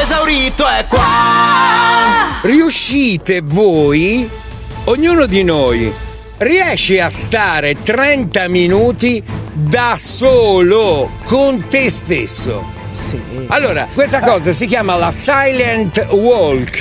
esaurito è qua. Riuscite voi, ognuno di noi, riesce a stare 30 minuti da solo con te stesso? Sì. Allora, questa cosa si chiama la silent walk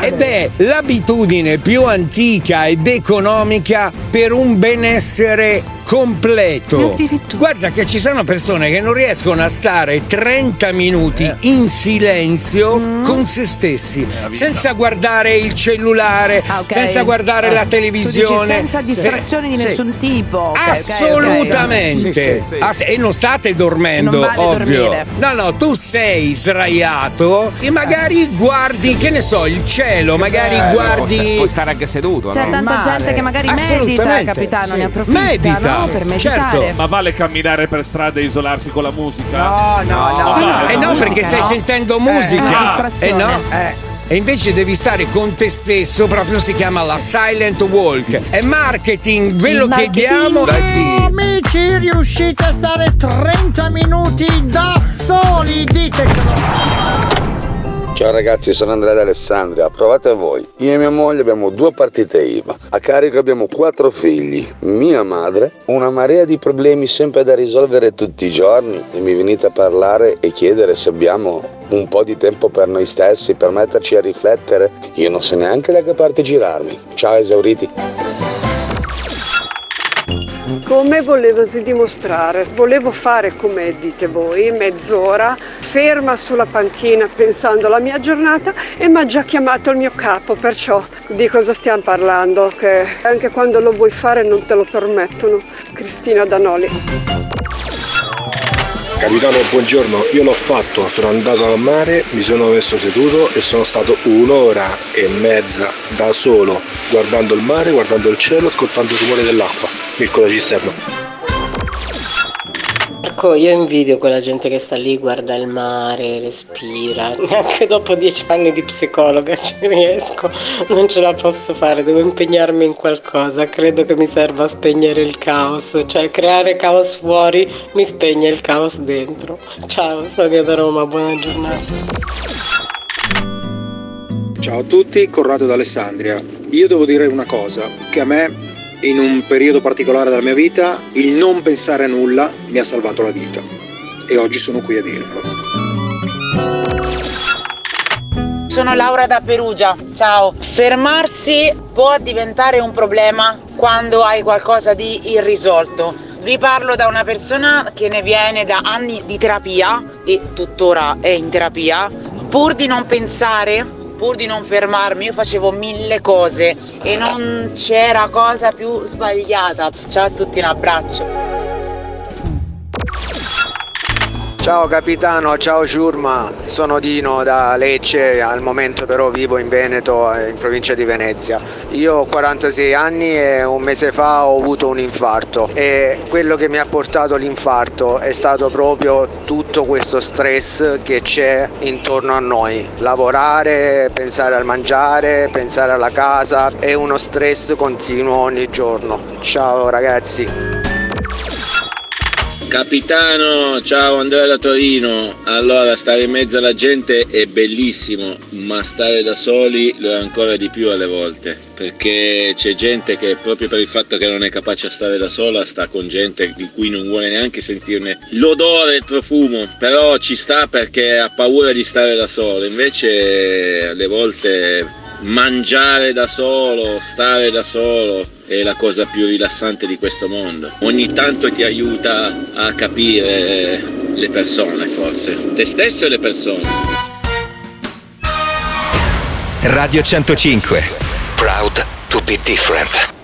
ed è l'abitudine più antica ed economica per un benessere completo. Addirittura. Guarda che ci sono persone che non riescono a stare 30 minuti in silenzio con se stessi, senza guardare il cellulare, Ah, ok. senza guardare Eh, la tu dici televisione. senza distrazioni di Sì. nessun tipo. Ok, ok, ok. Assolutamente. Sì, sì, sì. Ass- e non state dormendo, Non vale ovvio. dormire. No, no, tu sei sdraiato e magari guardi, che ne so, il cielo, magari Eh, guardi. Puoi, puoi stare anche seduto, C'è no? tanta mare. gente che magari medita, capitano, Sì. ne approfitta Medita, no? per meditare. certo. Ma vale camminare per strada e isolarsi con la musica? No, no, no. vale. Eh no, musica, perché stai no. sentendo musica. una Eh distrazione. no. E invece devi stare con te stesso, proprio si chiama la silent walk. È marketing, ve lo marketing. chiediamo da chi? Amici, riuscite a stare 30 minuti da soli? Ditecelo. Ciao ragazzi, sono Andrea d'Alessandria. Provate voi. Io e mia moglie abbiamo due partite IVA. A carico abbiamo quattro figli. Mia madre, una marea di problemi sempre da risolvere tutti i giorni. E mi venite a parlare e chiedere se abbiamo un po' di tempo per noi stessi, per metterci a riflettere. Io non so neanche da che parte girarmi. Ciao esauriti. Come volevo dimostrare, volevo fare come dite voi, mezz'ora, ferma sulla panchina pensando alla mia giornata e mi ha già chiamato il mio capo, perciò di cosa stiamo parlando? Che anche quando lo vuoi fare non te lo permettono. Cristina Danoli. Capitano, buongiorno, io l'ho fatto, sono andato al mare, mi sono messo seduto e sono stato un'ora e mezza da solo, guardando il mare, guardando il cielo, ascoltando il rumore dell'acqua. Piccola cisterna. Marco, io invidio quella gente che sta lì, guarda il mare, respira. Neanche dopo dieci anni di psicologa ci riesco, non ce la posso fare, devo impegnarmi in qualcosa. Credo che mi serva spegnere il caos, cioè creare caos fuori mi spegne il caos dentro. Ciao, Sonia da Roma, buona giornata. Ciao a tutti, Corrado d'Alessandria. Io devo dire una cosa, che a me in un periodo particolare della mia vita il non pensare a nulla mi ha salvato la vita e oggi sono qui a dirvelo. Sono Laura da Perugia, ciao. Fermarsi può diventare un problema quando hai qualcosa di irrisolto. Vi parlo da una persona che ne viene da anni di terapia e tuttora è in terapia. Pur di non pensare, pur di non fermarmi, io facevo mille cose e non c'era cosa più sbagliata. Ciao a tutti, un abbraccio. Ciao capitano, ciao Ciurma, sono Dino da Lecce, al momento però vivo in Veneto, eh, in provincia di Venezia. Io ho 46 anni e un mese fa ho avuto un infarto e quello che mi ha portato l'infarto è stato proprio tutto questo stress che c'è intorno a noi. Lavorare, pensare al mangiare, pensare alla casa, è uno stress continuo ogni giorno. Ciao ragazzi. Capitano, ciao Andrea da Torino. Allora, stare in mezzo alla gente è bellissimo, ma stare da soli lo è ancora di più alle volte. Perché c'è gente che proprio per il fatto che non è capace a stare da sola sta con gente di cui non vuole neanche sentirne l'odore, il profumo. Però ci sta perché ha paura di stare da solo. Invece alle volte mangiare da solo, stare da solo è la cosa più rilassante di questo mondo. Ogni tanto ti aiuta a capire le persone, forse. Te stesso e le persone. Radio 105. Proud to be different.